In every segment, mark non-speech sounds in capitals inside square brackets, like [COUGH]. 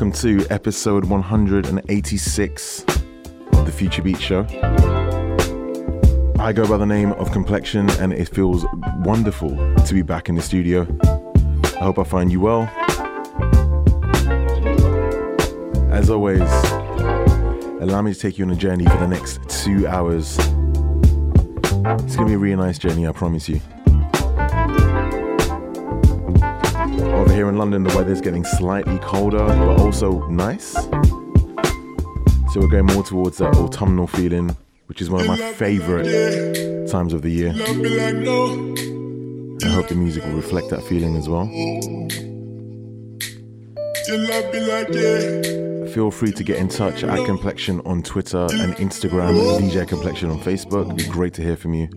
Welcome to episode 186 of the Future Beat Show. I go by the name of Complexion, and it feels wonderful to be back in the studio. I hope I find you well. As always, allow me to take you on a journey for the next two hours. It's gonna be a really nice journey, I promise you. London, the weather's getting slightly colder, but also nice. So we're going more towards that autumnal feeling, which is one of my favorite times of the year. I hope the music will reflect that feeling as well. Feel free to get in touch at Complexion on Twitter and Instagram, DJ Complexion on Facebook. It'd be great to hear from you.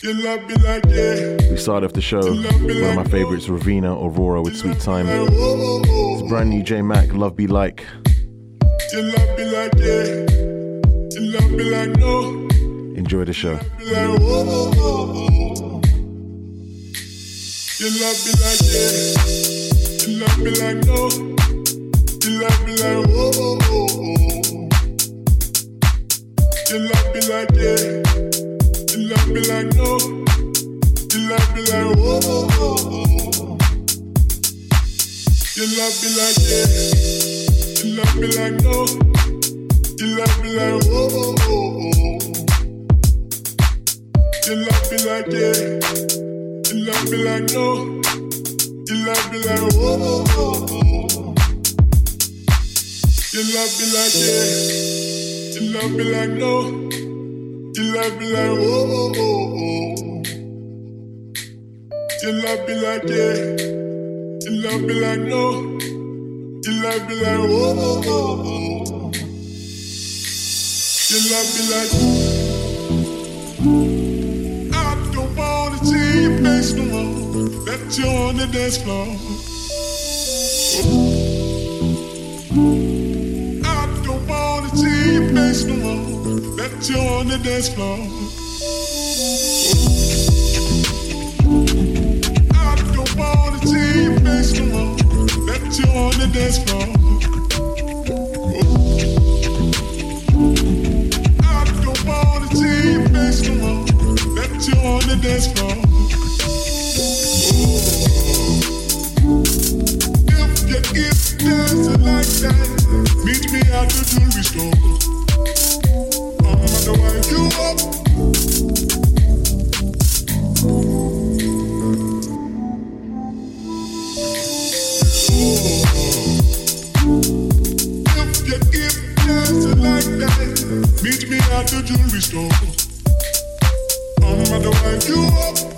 We started off the show with one of my favorites, Raveena Aurora with Sweet Time. It's brand new J Mac, Love Be Like. Enjoy the show. You love me like yeah, you love me like no, you love me like oh, oh, oh. your love be like yeah. You love me like no. Your love be like whoa. Oh, oh, oh. Your love be like yeah. Your love be like no. Your love be like whoa. Oh, oh, oh. Your love be like yeah. Your love be like no. Till I be like, oh, oh, oh, oh. Till I be like, yeah. Till I be like, no. Till I be like, oh, oh, oh, oh. Till I be like. I don't wanna see your face no more. That you're on the dance floor. Ooh you on the. I don't wanna you on the dance floor. I don't wanna you on the dance floor. If you keep dancing like that. Meet me at the jewelry store. I'm gonna wipe you up. If you dancing like that, meet me at the jewelry store. I'm gonna you up.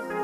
Me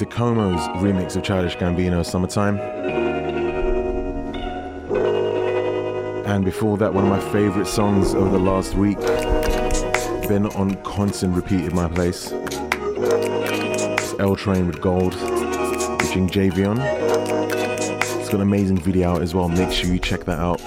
Zikomo's remix of Childish Gambino, Summertime. And before that, one of my favorite songs over the last week, been on constant repeat in my place. L Train with Gold, featuring Javeon. It's got an amazing video out as well, make sure you check that out.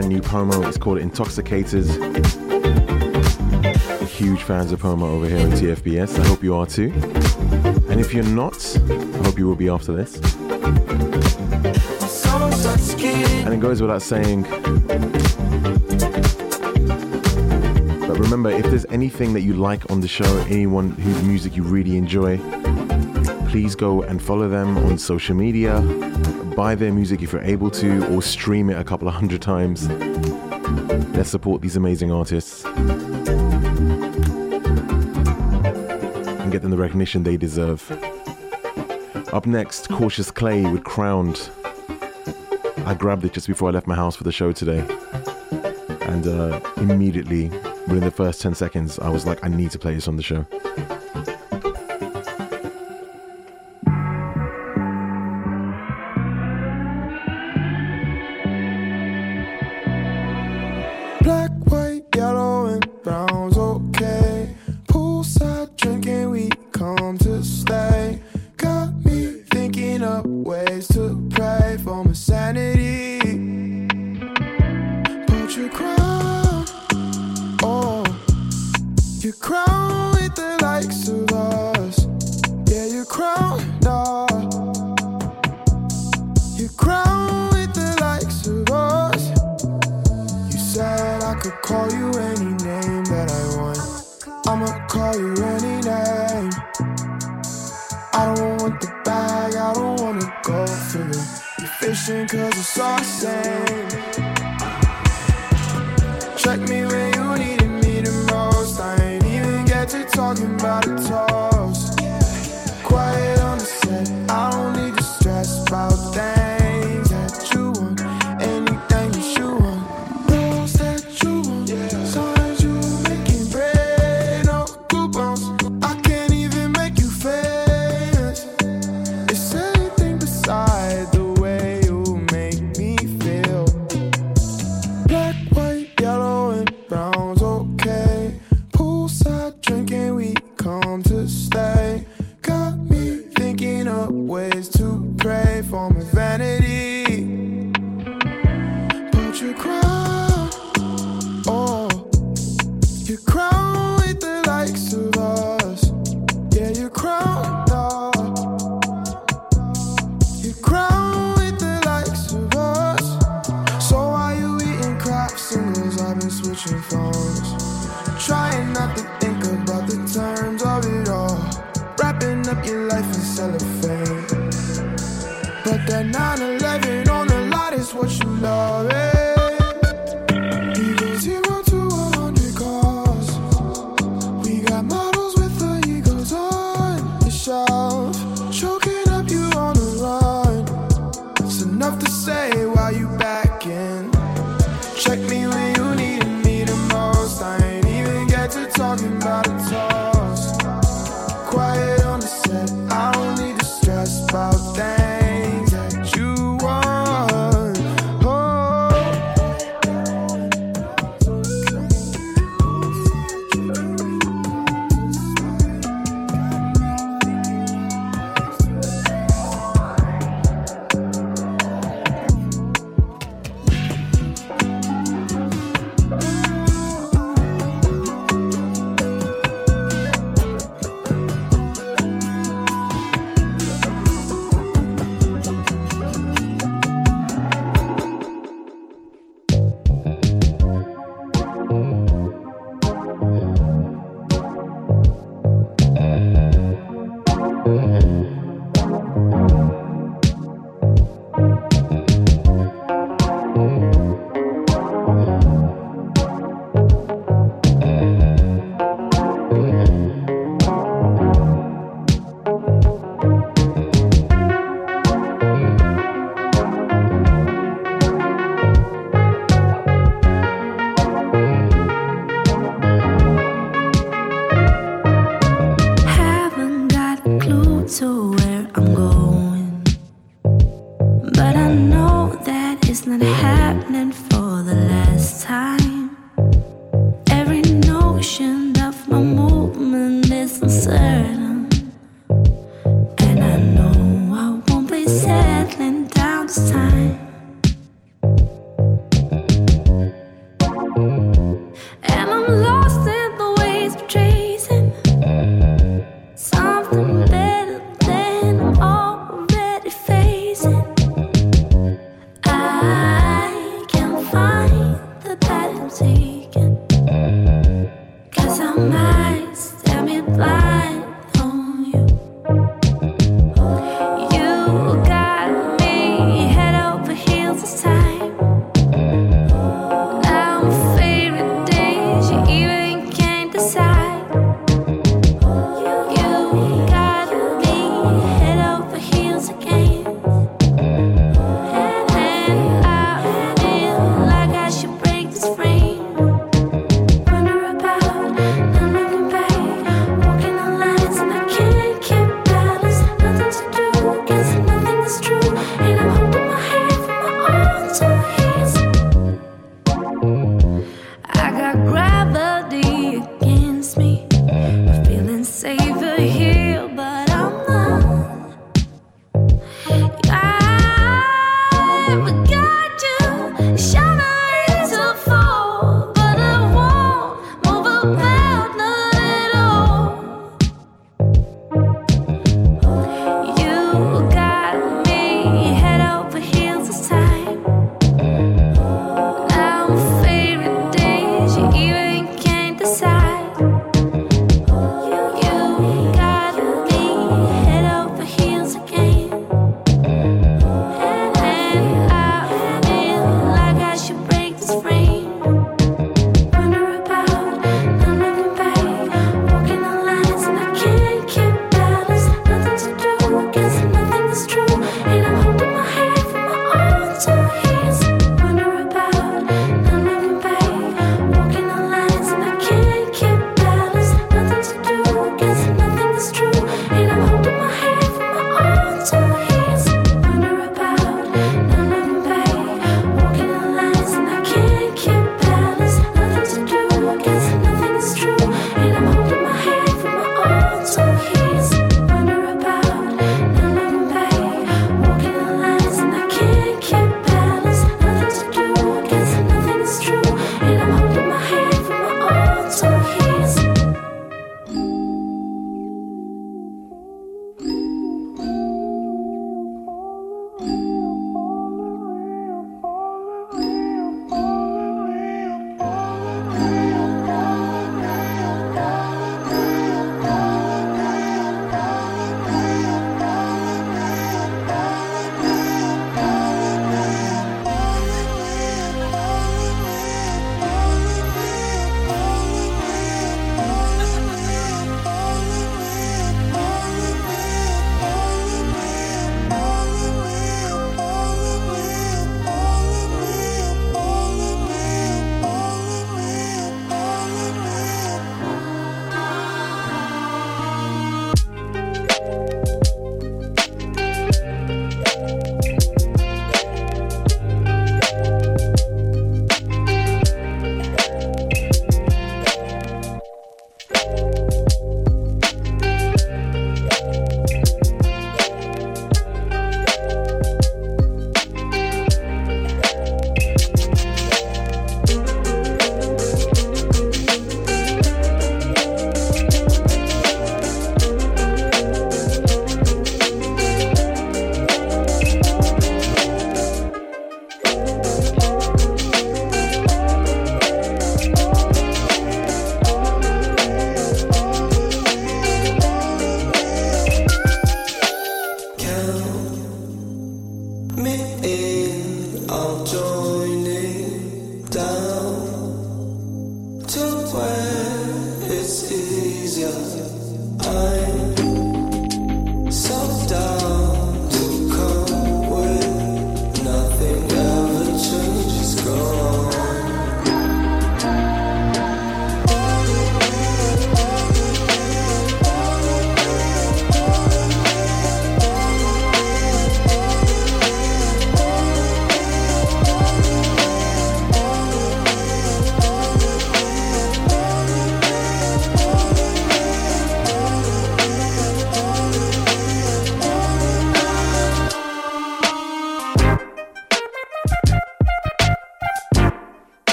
New Pomo. It's called Intoxicated. Huge fans of Pomo over here on TFBS. I hope you are too. And if you're not, I hope you will be after this. And it goes without saying. But remember, if there's anything that you like on the show, anyone whose music you really enjoy, please go and follow them on social media buy their music if you're able to, or stream it a couple of hundred times. Let's support these amazing artists and get them the recognition they deserve. Up next, Cautious Clay with Crowned. I grabbed it just before I left my house for the show today. And uh, immediately, within the first 10 seconds, I was like, I need to play this on the show.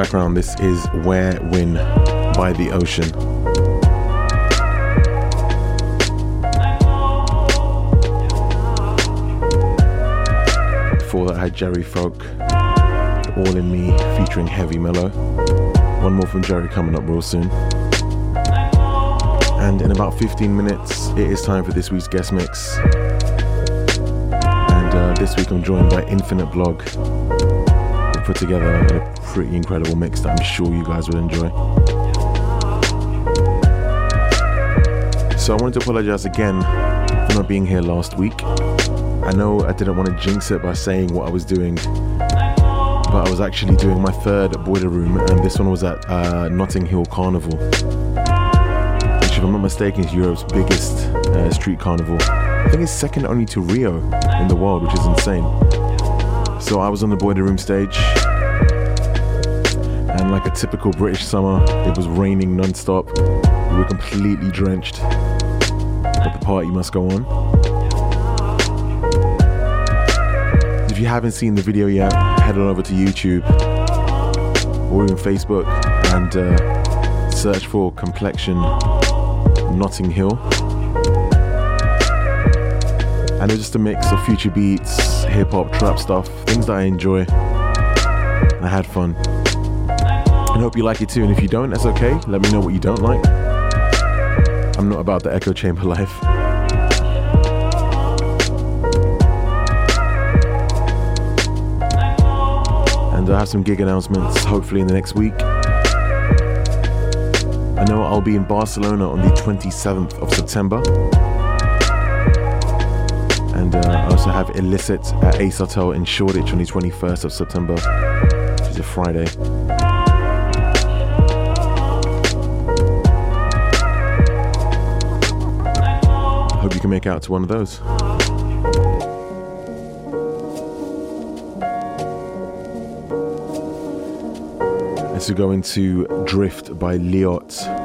Background, this is Where Win by the Ocean. Before that, I had Jerry Folk, All in Me featuring Heavy Mellow. One more from Jerry coming up real soon. And in about 15 minutes, it is time for this week's guest mix. And uh, this week I'm joined by Infinit Blog. Put together pretty incredible mix that I'm sure you guys will enjoy. So I wanted to apologize again for not being here last week. I know I didn't want to jinx it by saying what I was doing, but I was actually doing my third boiler room, and this one was at uh, Notting Hill Carnival, which, if I'm not mistaken, is Europe's biggest uh, street carnival. I think it's second only to Rio in the world, which is insane. So I was on the boiler room stage, like a typical British summer, it was raining non-stop. We were completely drenched, but the party must go on. If you haven't seen the video yet, head on over to YouTube or even Facebook and uh, search for Complexion Notting Hill. And it's just a mix of future beats, hip hop, trap stuff, things that I enjoy. I had fun. And hope you like it too. And if you don't, that's okay. Let me know what you don't like. I'm not about the echo chamber life. And I have some gig announcements hopefully in the next week. I know I'll be in Barcelona on the 27th of September. And uh, I also have Illicit at Ace Hotel in Shoreditch on the 21st of September, which is a Friday. You can make out to one of those. Let's go into Drift by Liot.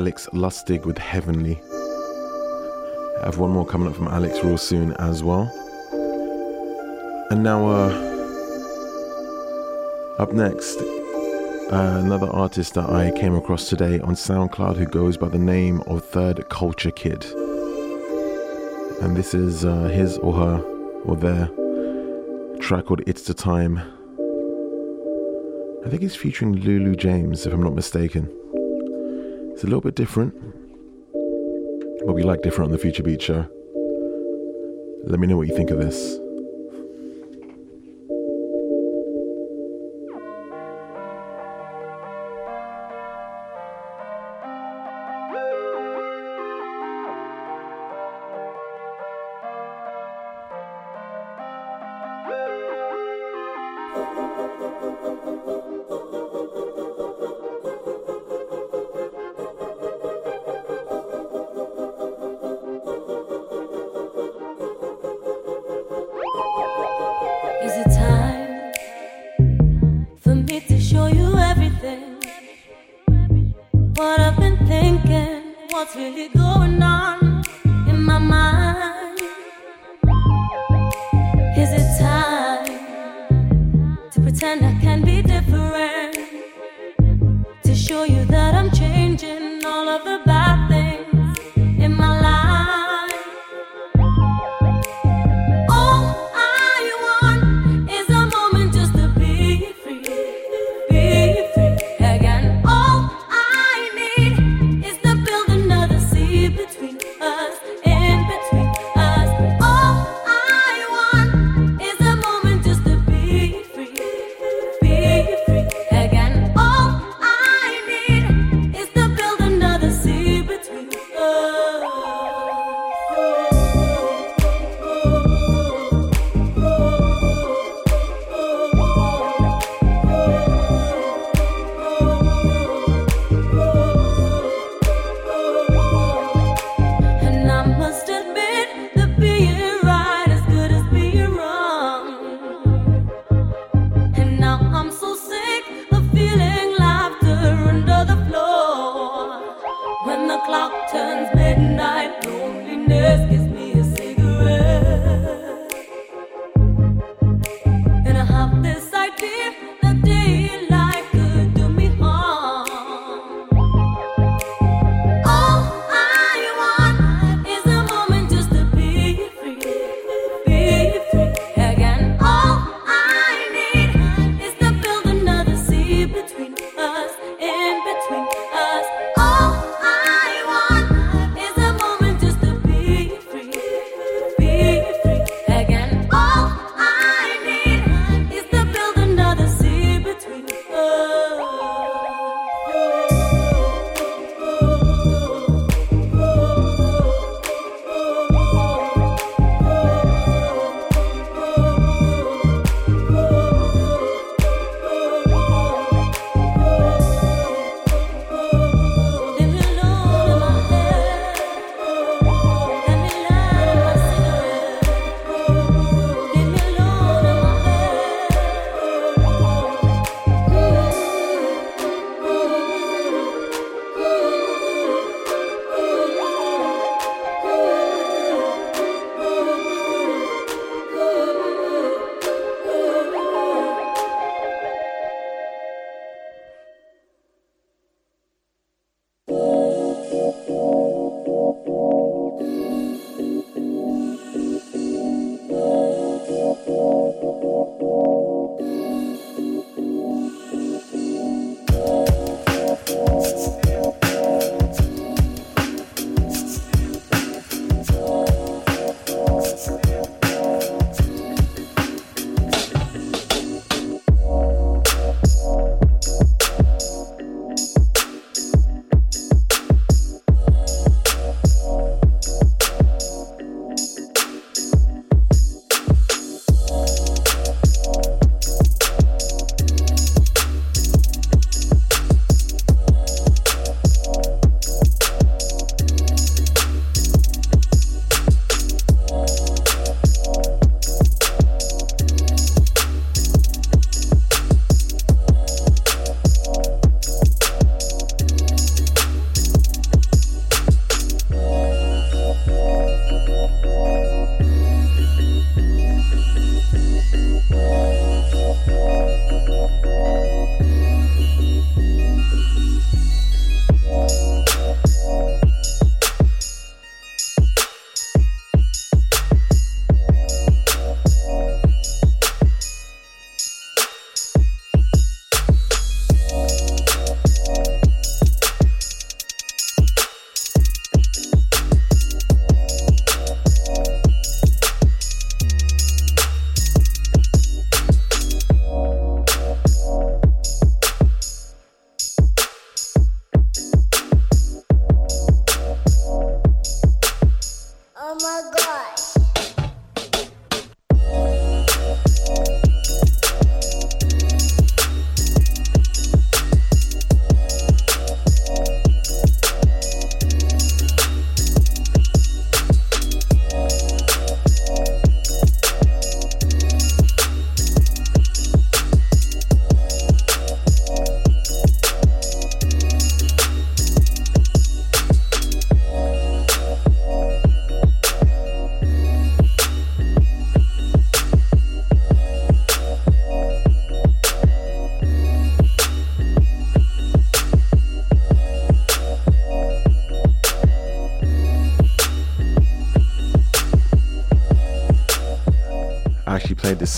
Alex Lustig with Heavenly. I have one more coming up from Alex real soon as well. And now, uh, up next, uh, another artist that I came across today on SoundCloud who goes by the name of Third Culture Kid. And this is uh, his or her or their track called It's the Time. I think it's featuring Lulu James, if I'm not mistaken. It's a little bit different, but we like different on the Future Beat Show. Let me know what you think of this.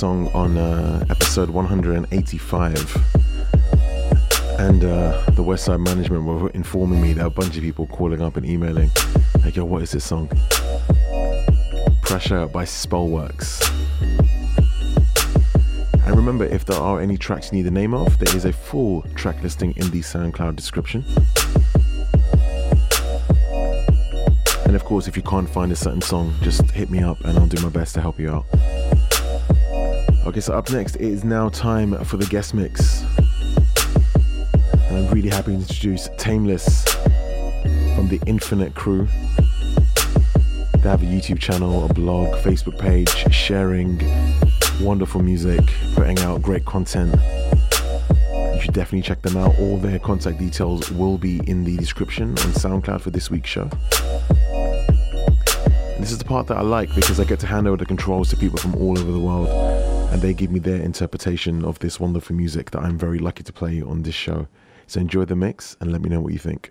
Song on uh, episode 185. And uh, the Westside management were informing me that a bunch of people calling up and emailing, like, yo, what is this song? Pressure by Spellwrks. And remember, if there are any tracks you need the name of, there is a full track listing in the SoundCloud description. And of course, if you can't find a certain song, just hit me up and I'll do my best to help you out. Okay, so up next, it is now time for the guest mix. And I'm really happy to introduce Taimles from the Infinit Crew. They have a YouTube channel, a blog, Facebook page, sharing wonderful music, putting out great content. You should definitely check them out. All their contact details will be in the description on SoundCloud for this week's show. And this is the part that I like because I get to hand over the controls to people from all over the world and they give me their interpretation of this wonderful music that I'm very lucky to play on this show. So enjoy the mix and let me know what you think.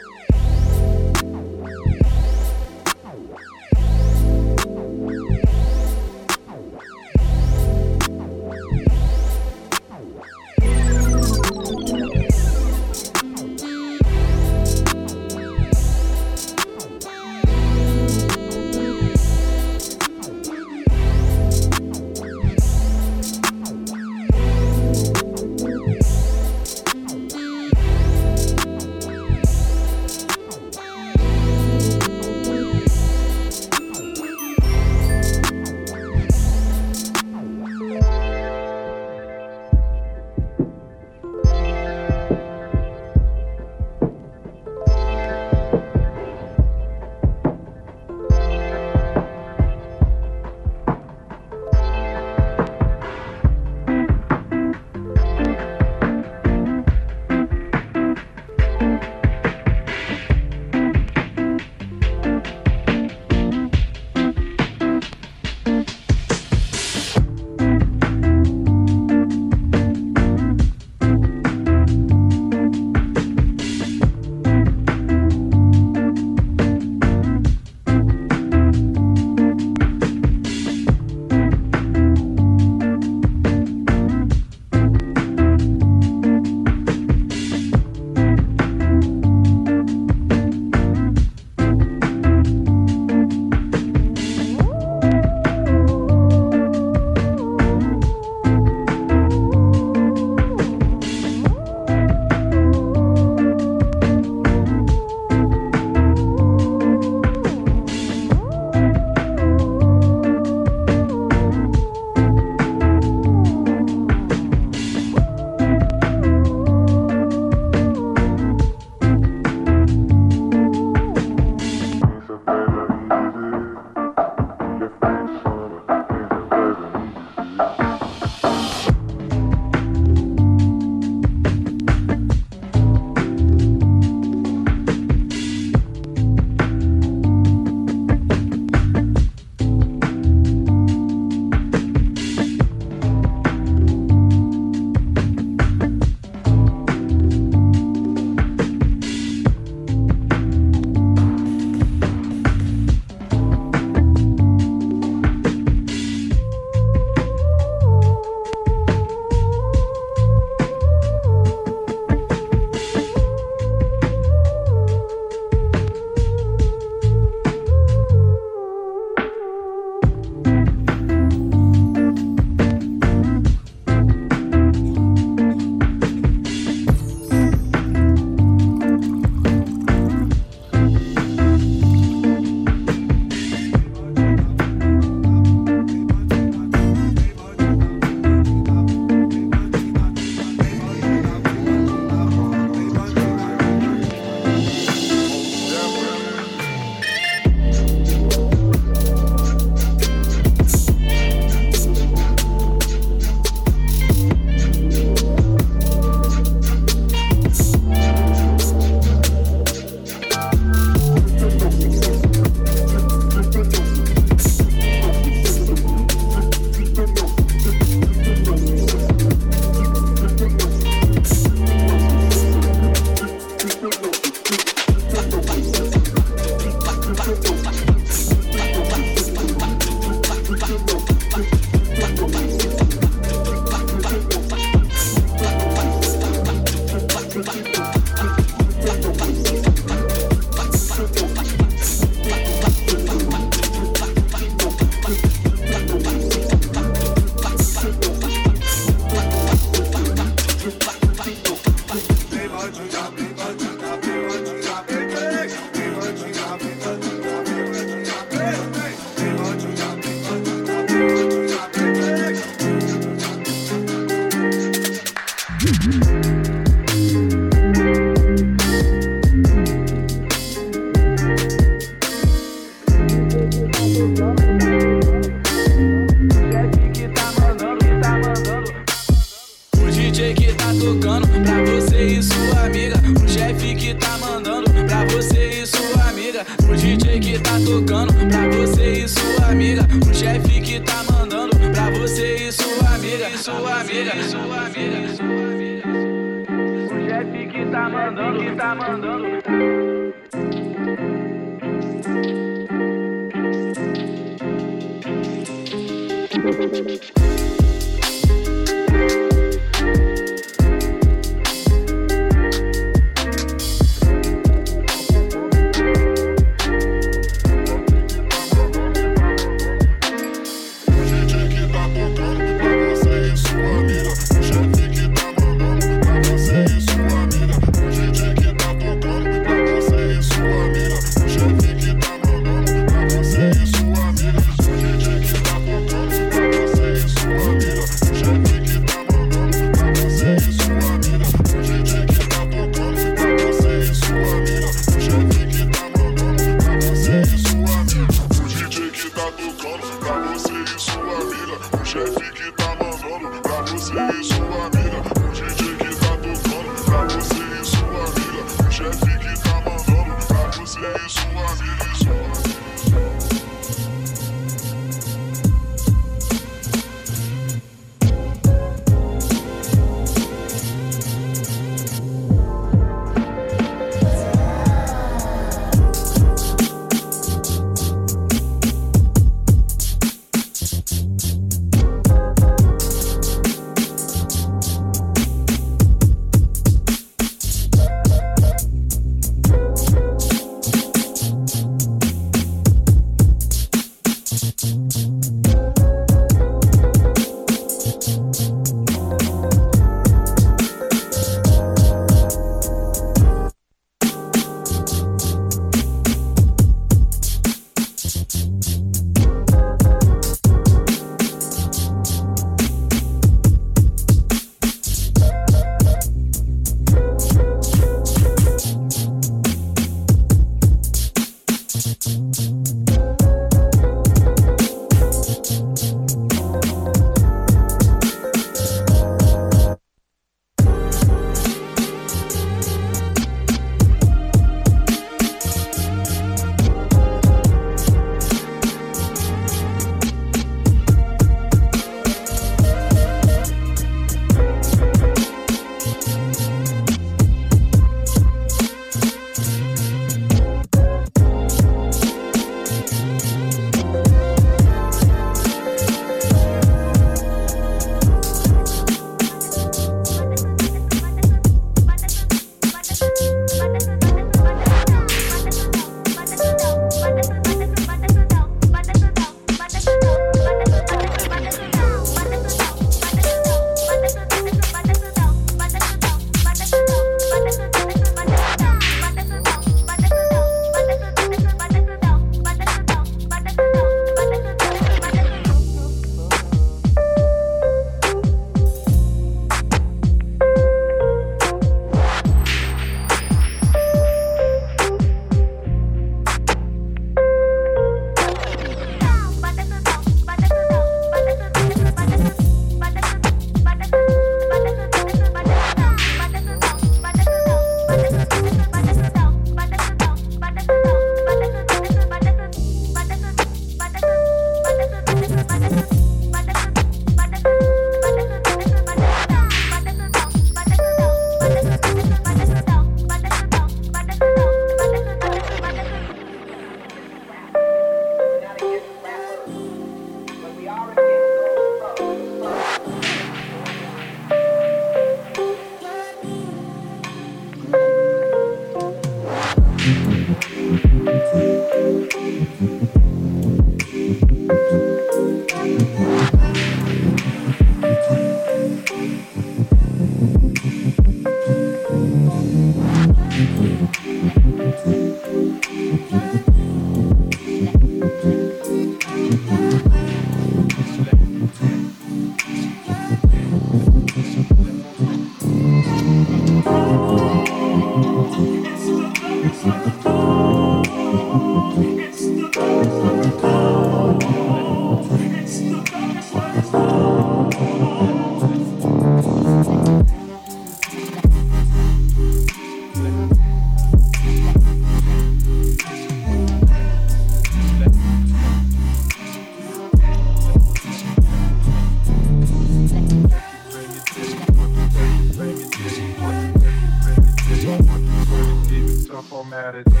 got it.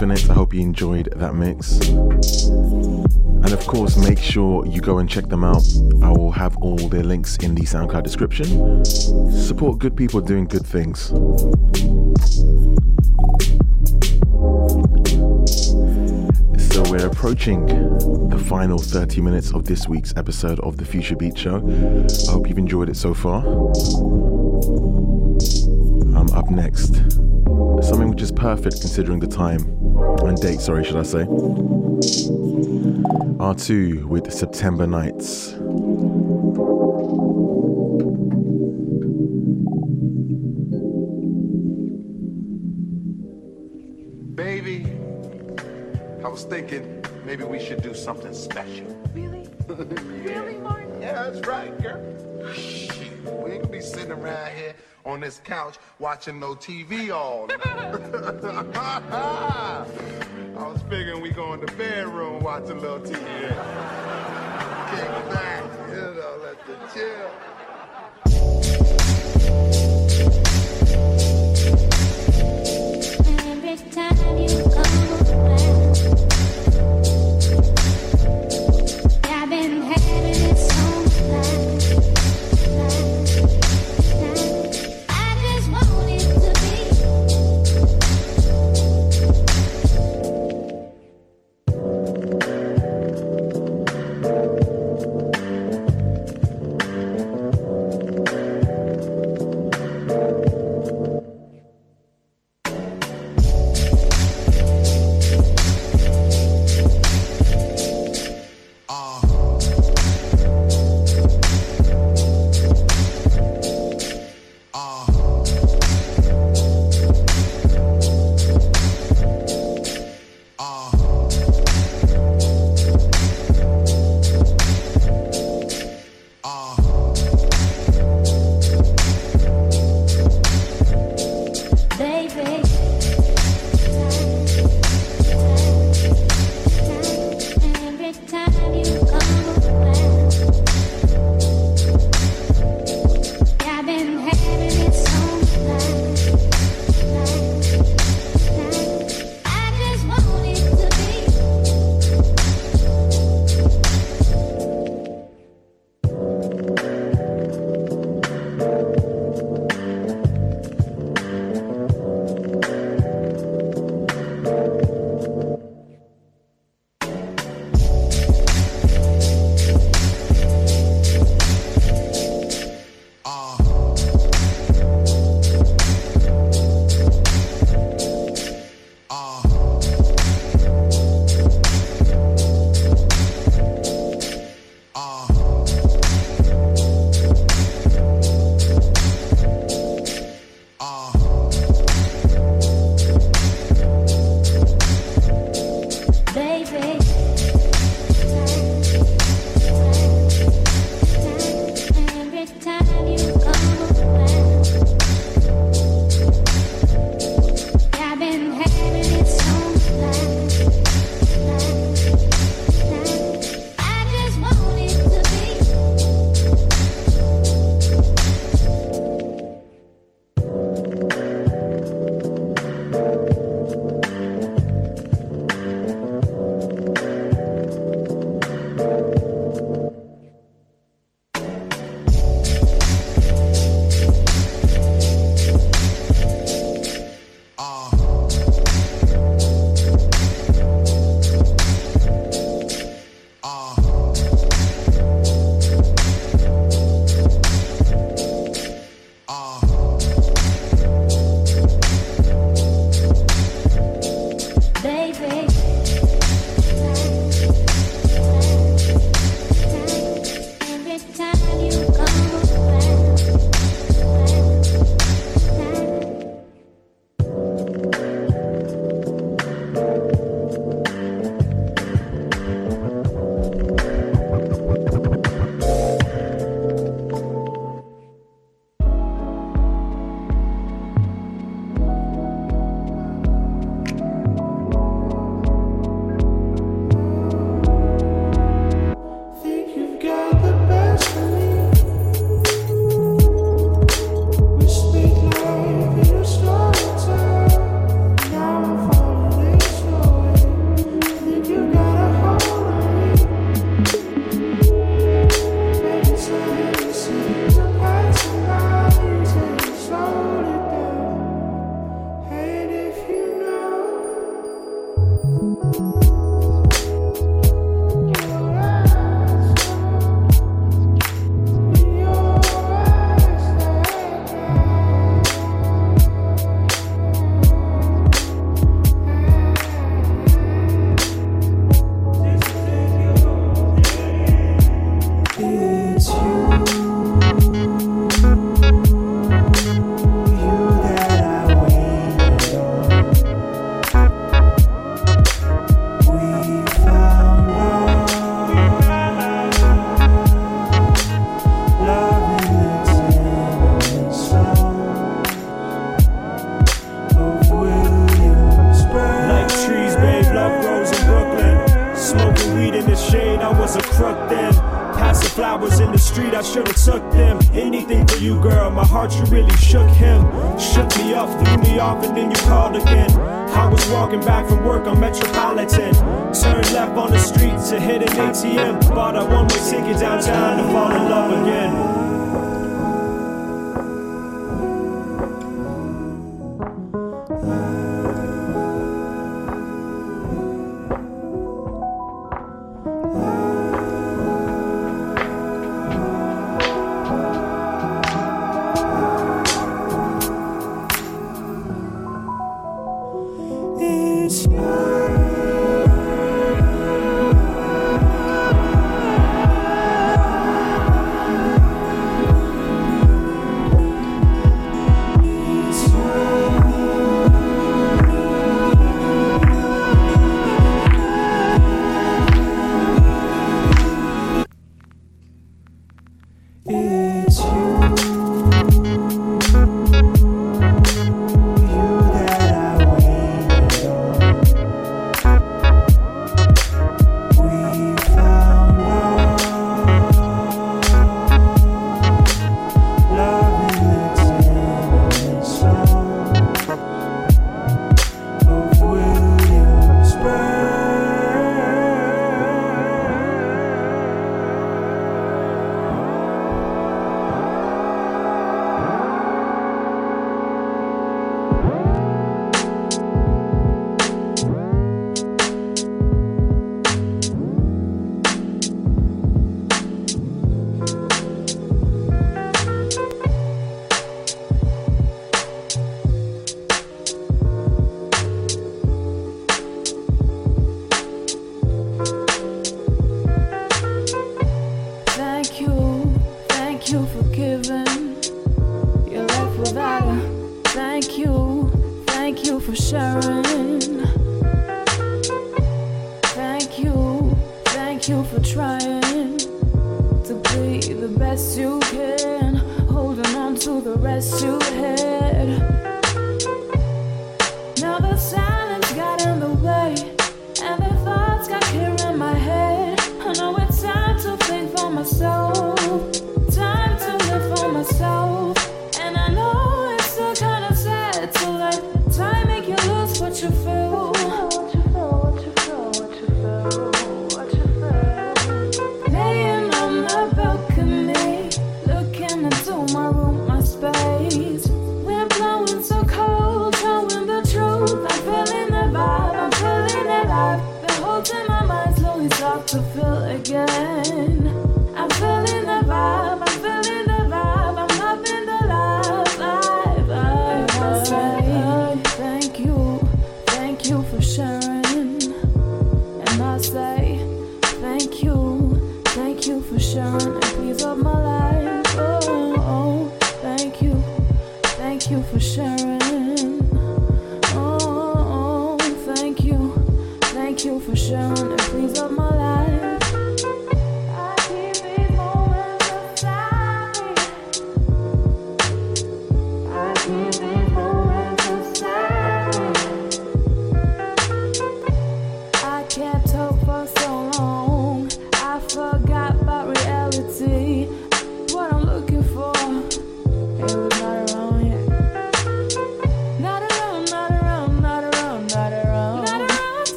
Infinit. I hope you enjoyed that mix. And of course, make sure you go and check them out. I will have all their links in the SoundCloud description. Support good people doing good things. So we're approaching the final 30 minutes of this week's episode of the Future Beats Show. I hope you've enjoyed it so far. I'm up next. Which is perfect considering the time and date, sorry, should I say? Atu with September Nights. On this couch watching no TV all night. [LAUGHS] I was figuring we go in the bedroom watch a little TV. Kick back, you know, let the chill. Every time you come around,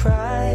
try?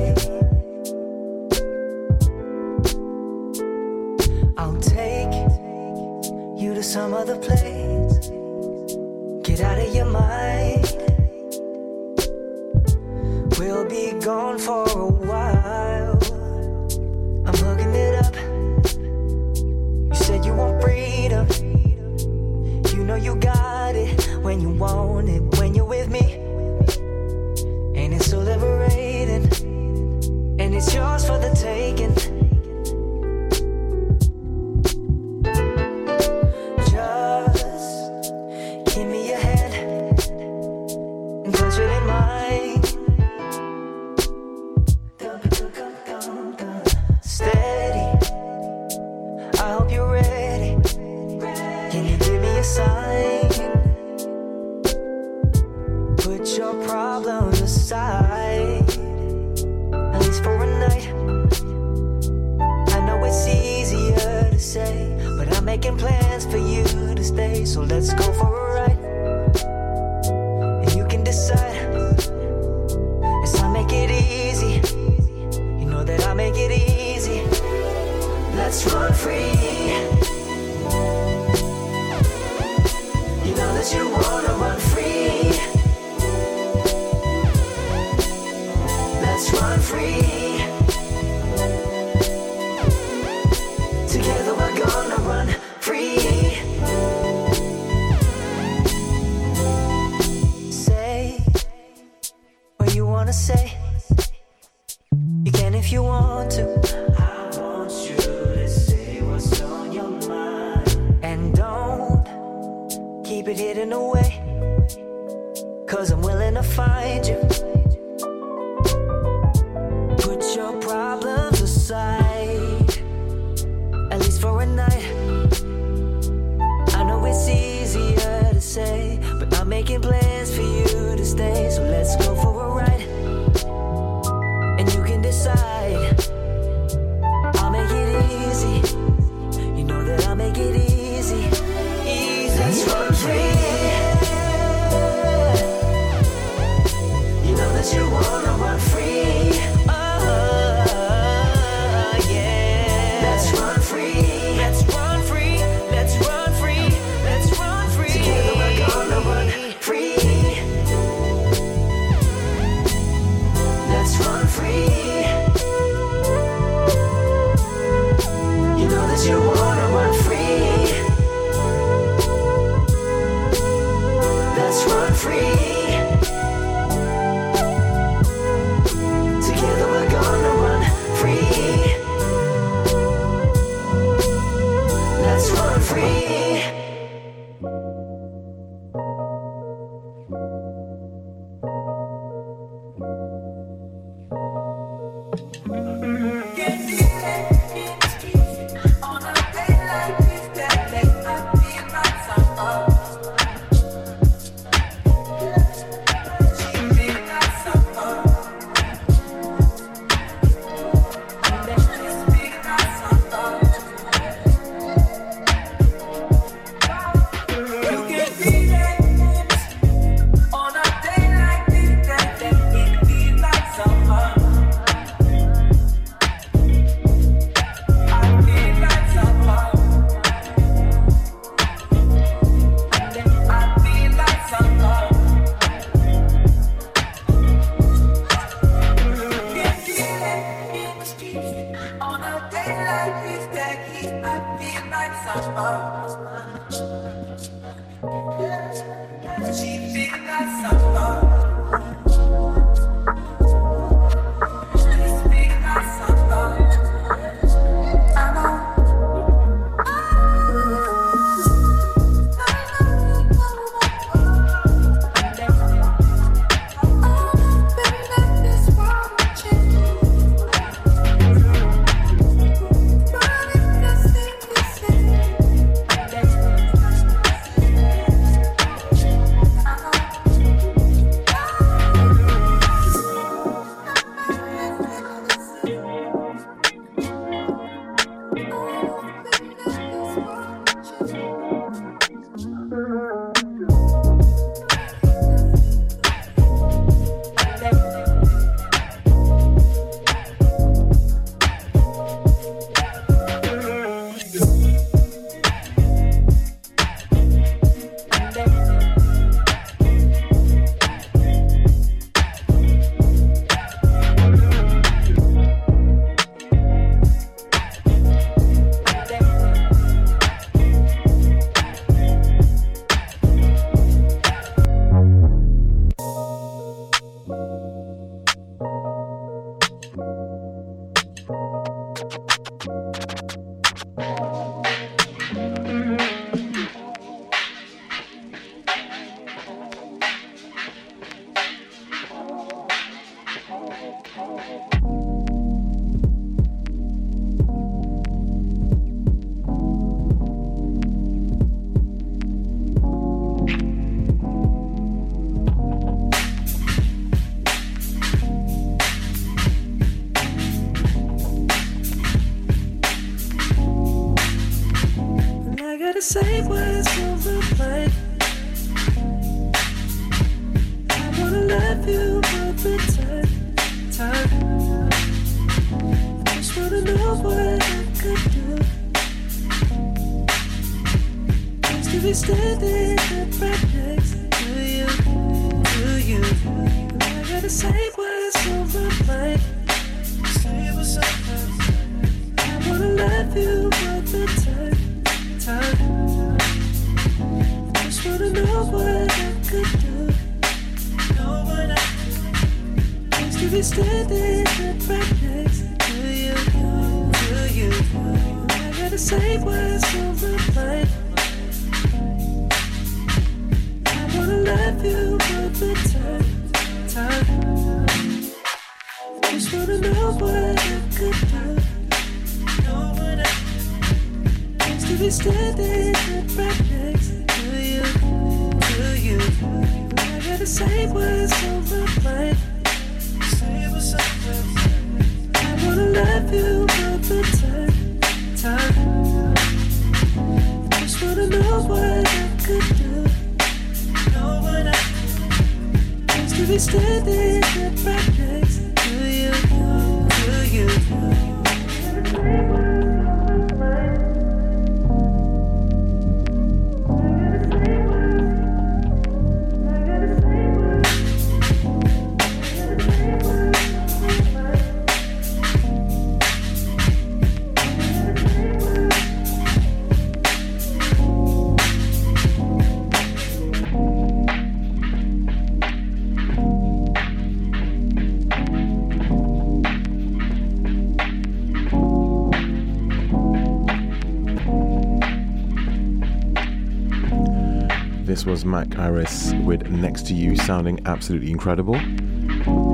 Was Mac Ayres with Next to You sounding absolutely incredible.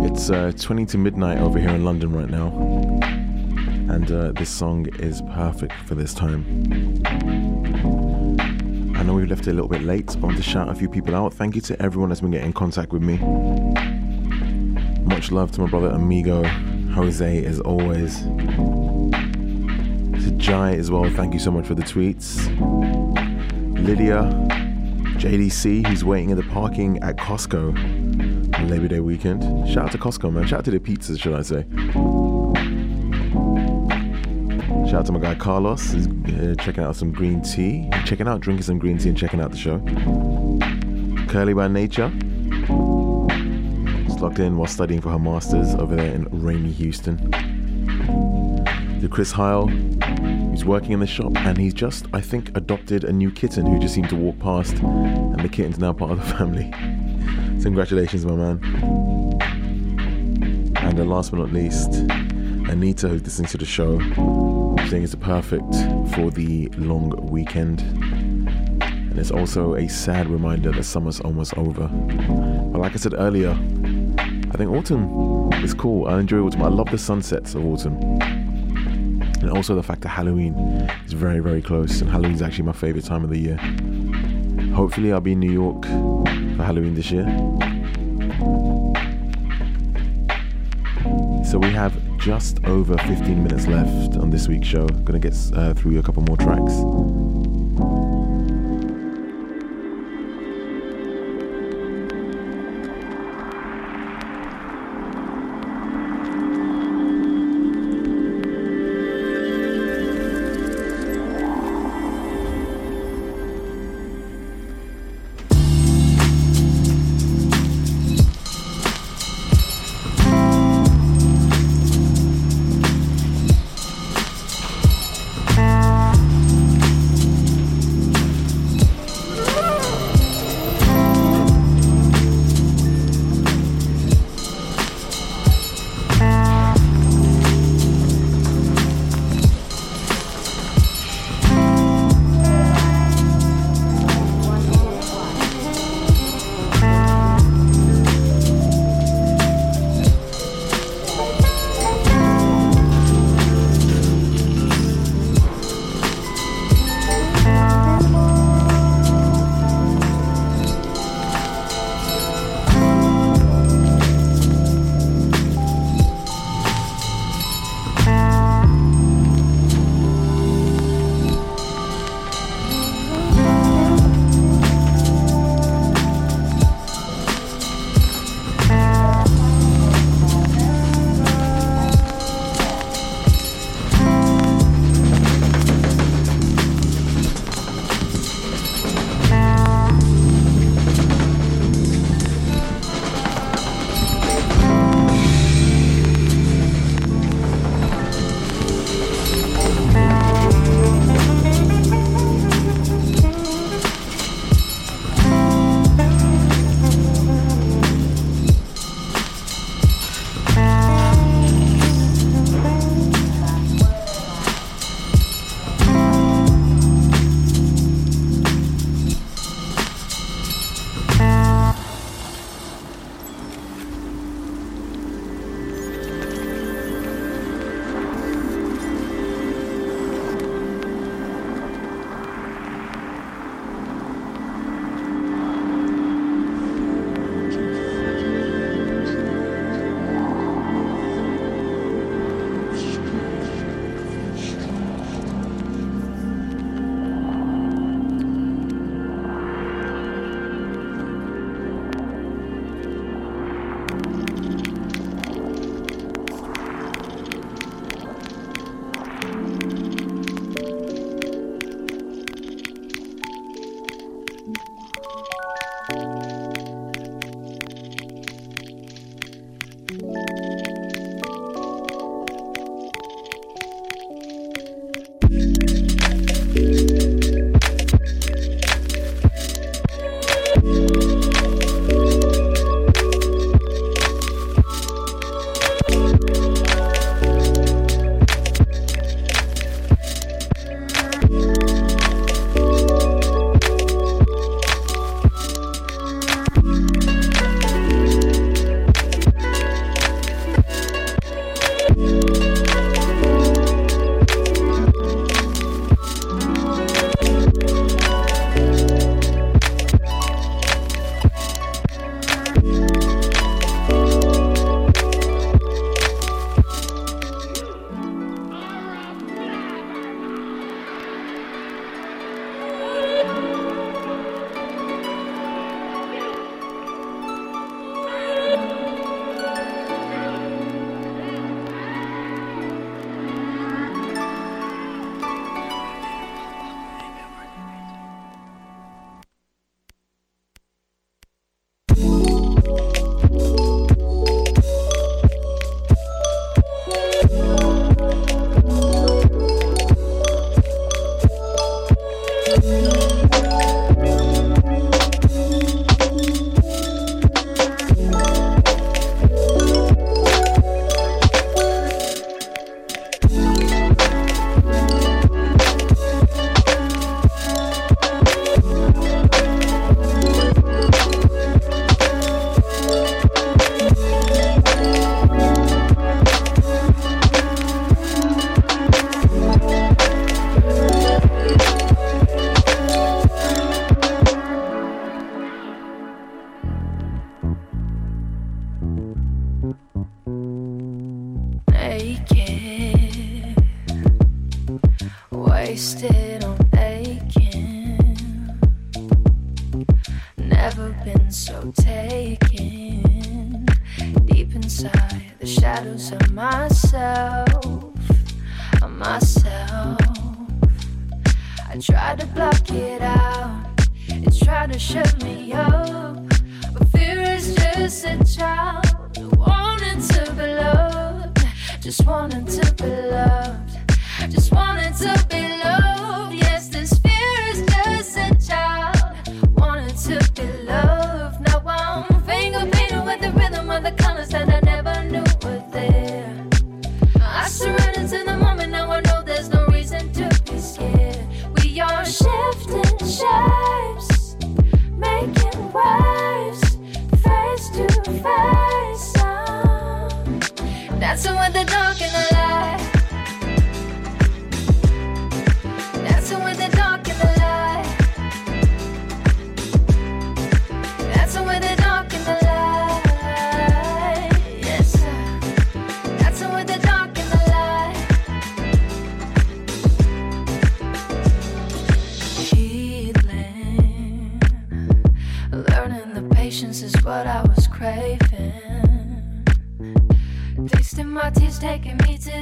It's uh, 20 to midnight over here in London right now, and uh, this song is perfect for this time. I know we've left it a little bit late, but I want to shout a few people out. Thank you to everyone that's been getting in contact with me. Much love to my brother Amigo, Jose, as always. To Jai as well, thank you so much for the tweets. Lydia, JDC, who's waiting in the parking at Costco on Labor Day weekend. Shout out to Costco, man. Shout out to the pizzas, should I say. Shout out to my guy Carlos, who's uh, checking out some green tea. Checking out, drinking some green tea and checking out the show. Curly by Nature. Just locked in while studying for her masters over there in rainy Houston. The Chris Heil, who's working in the shop and he's just, I think, adopted a new kitten who just seemed to walk past, and the kitten's now part of the [LAUGHS] family. So congratulations, my man. And then last but not least, Anita, who's listening to the show, saying it's perfect for the long weekend. And it's also a sad reminder that summer's almost over. But like I said earlier, I think autumn is cool. I enjoy autumn. I love the sunsets of autumn. And also the fact that Halloween is very, very close. And Halloween is actually my favorite time of the year. Hopefully, I'll be in New York for Halloween this year. So we have just over 15 minutes left on this week's show. Gonna get uh, through a couple more tracks.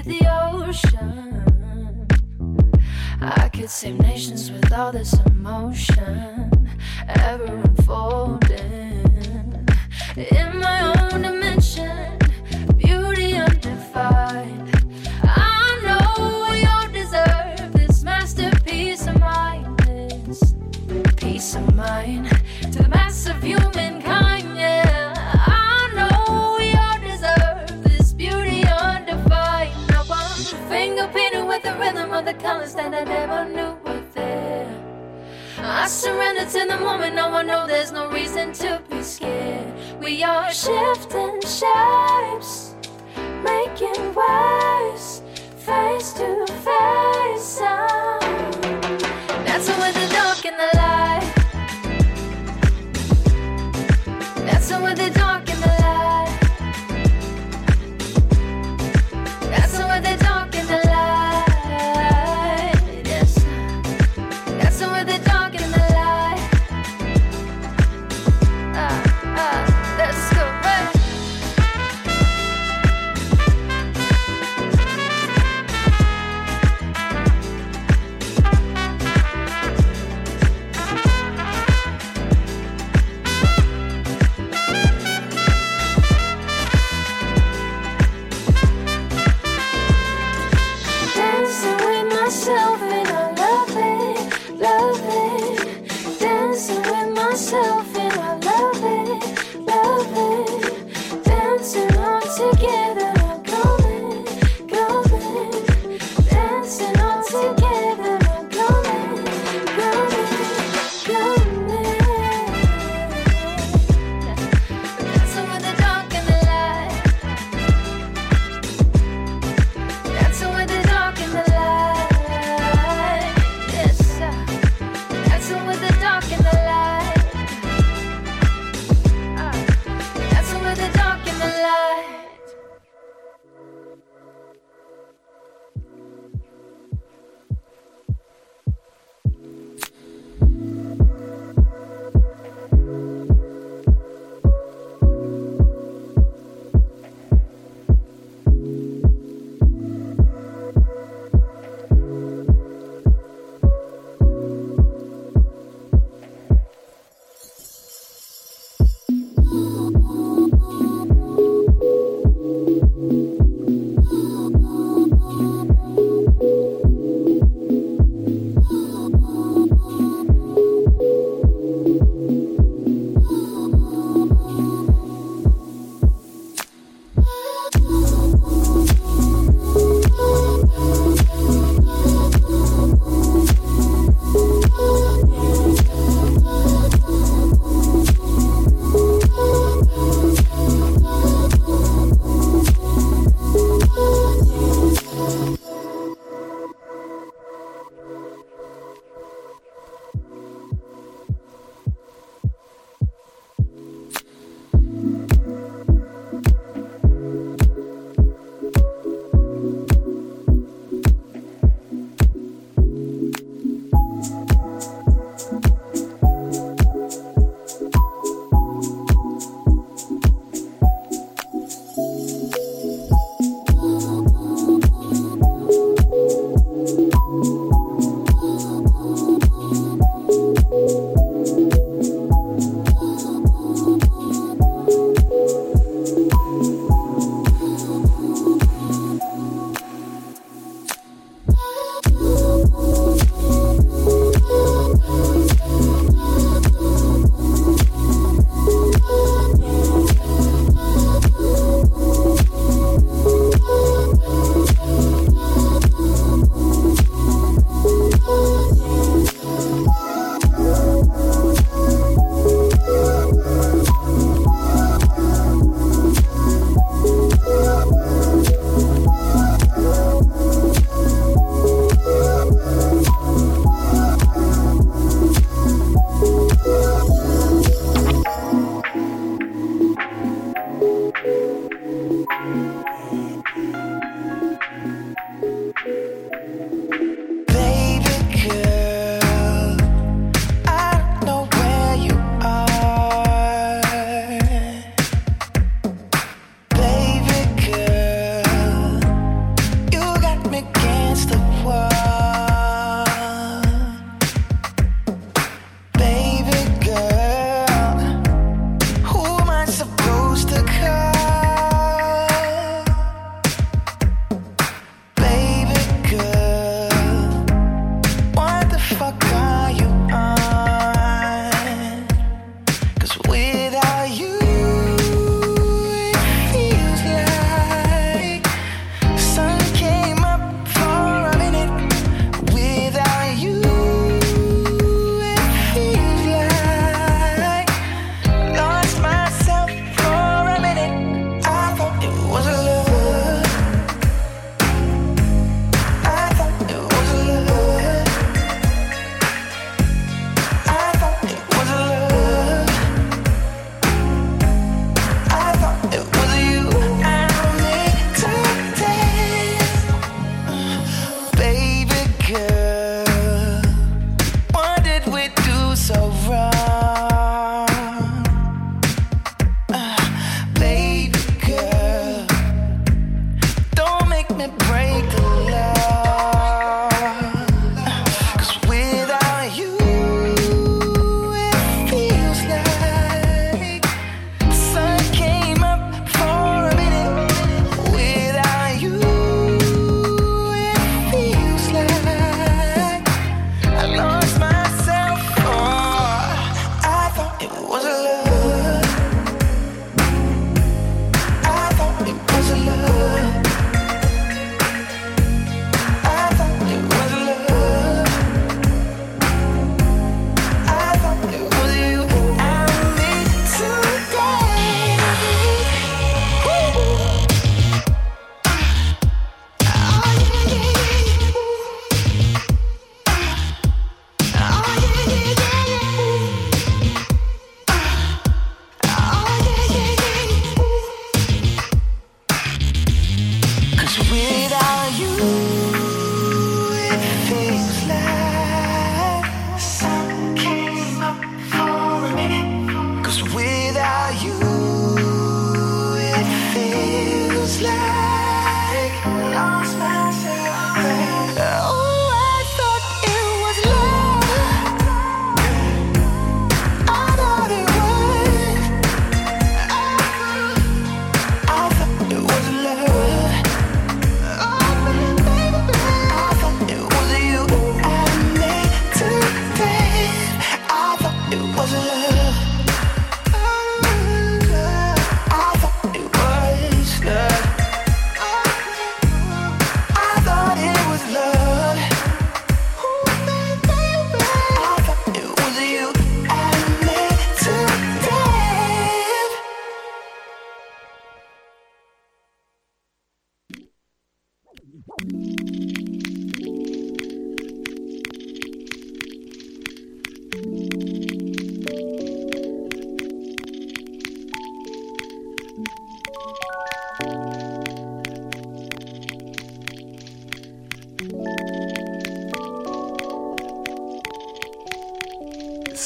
the ocean. I could save nations with all this emotion ever unfolding in my own dimension, beauty undefined. I know you deserve this masterpiece of mine, peace of mind to the mass of humankind. that I never knew were there. I surrender to the moment, now I know there's no reason to be scared. We are shifting shapes, making waves, face to face. Oh, that's the way.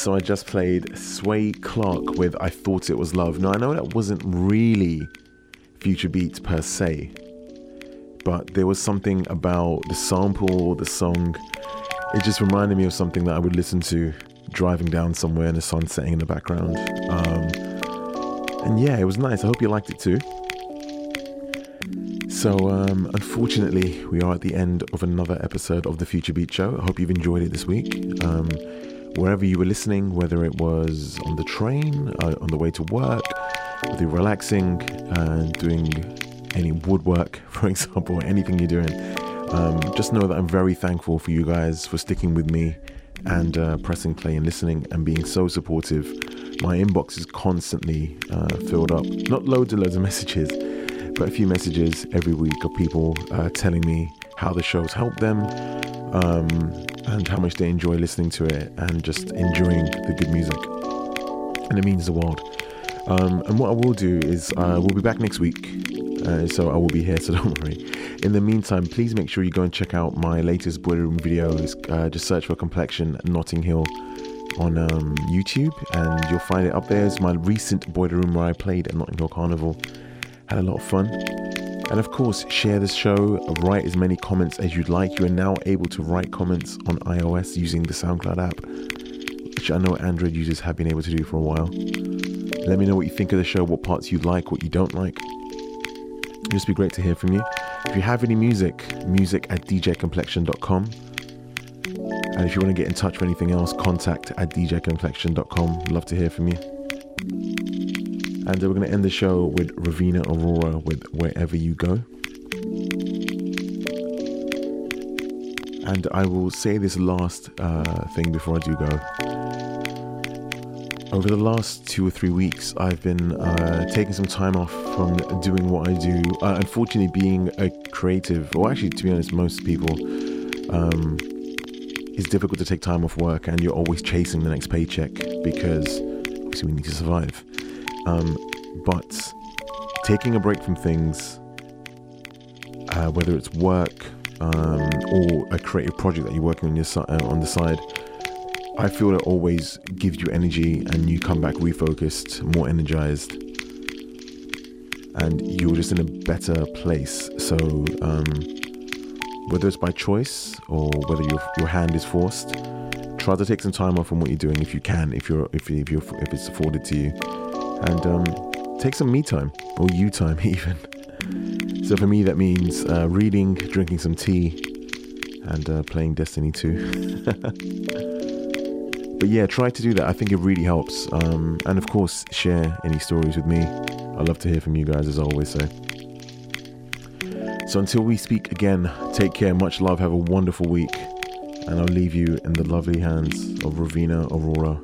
So I just played Sway Clarke with I Thought It Was Love. Now I know that wasn't really future beats per se, but there was something about the sample, the song. It just reminded me of something that I would listen to driving down somewhere and the sun setting in the background. Um, and yeah, it was nice. I hope you liked it too. So, um, unfortunately, we are at the end of another episode of the Future Beat Show. I hope you've enjoyed it this week. Um, wherever you were listening, whether it was on the train, uh, on the way to work, whether you're relaxing, uh, doing any woodwork, [LAUGHS] for example, anything you're doing, um, just know that I'm very thankful for you guys for sticking with me and uh, pressing play and listening and being so supportive. My inbox is constantly uh, filled up. Not loads and loads of [LAUGHS] messages, but a few messages every week of people uh, telling me how the shows help them um, and how much they enjoy listening to it and just enjoying the good music. And it means the world. Um, and what I will do is uh, we'll be back next week. Uh, so I will be here, so [LAUGHS] don't worry. In the meantime, please make sure you go and check out my latest Boiler Room videos. Uh, just search for Complexion Notting Hill on um, YouTube and you'll find it up there. It's my recent Boiler Room where I played at Notting Hill Carnival. Had a lot of fun. And of course, share this show, write as many comments as you'd like. You are now able to write comments on iOS using the SoundCloud app, which I know Android users have been able to do for a while. Let me know what you think of the show, what parts you like, what you don't like. It'd just be great to hear from you. If you have any music, music at djcomplexion.com. And if you want to get in touch for anything else, contact at djcomplexion.com. Love to hear from you. And we're going to end the show with Raveena Aurora with Wherever You Go. And I will say this last uh, thing before I do go. Over the last two or three weeks, I've been uh, taking some time off from doing what I do. Uh, unfortunately, being a creative, or actually, to be honest, most people, um, it's difficult to take time off work and you're always chasing the next paycheck because obviously we need to survive. Um, but taking a break from things, uh, whether it's work um, or a creative project that you're working on your si- uh, on the side, I feel it always gives you energy and you come back refocused, more energized, and you're just in a better place. So, um, whether it's by choice or whether your your hand is forced, try to take some time off from what you're doing if you can, if you're if if you if it's afforded to you, and um, take some me time or you time [LAUGHS] even. So for me, that means uh, reading, drinking some tea, and uh, playing Destiny 2. [LAUGHS] but yeah, try to do that. I think it really helps. Um, and of course, share any stories with me. I love to hear from you guys, as always say. So until we speak again, take care, much love, have a wonderful week, and I'll leave you in the lovely hands of Raveena Aurora.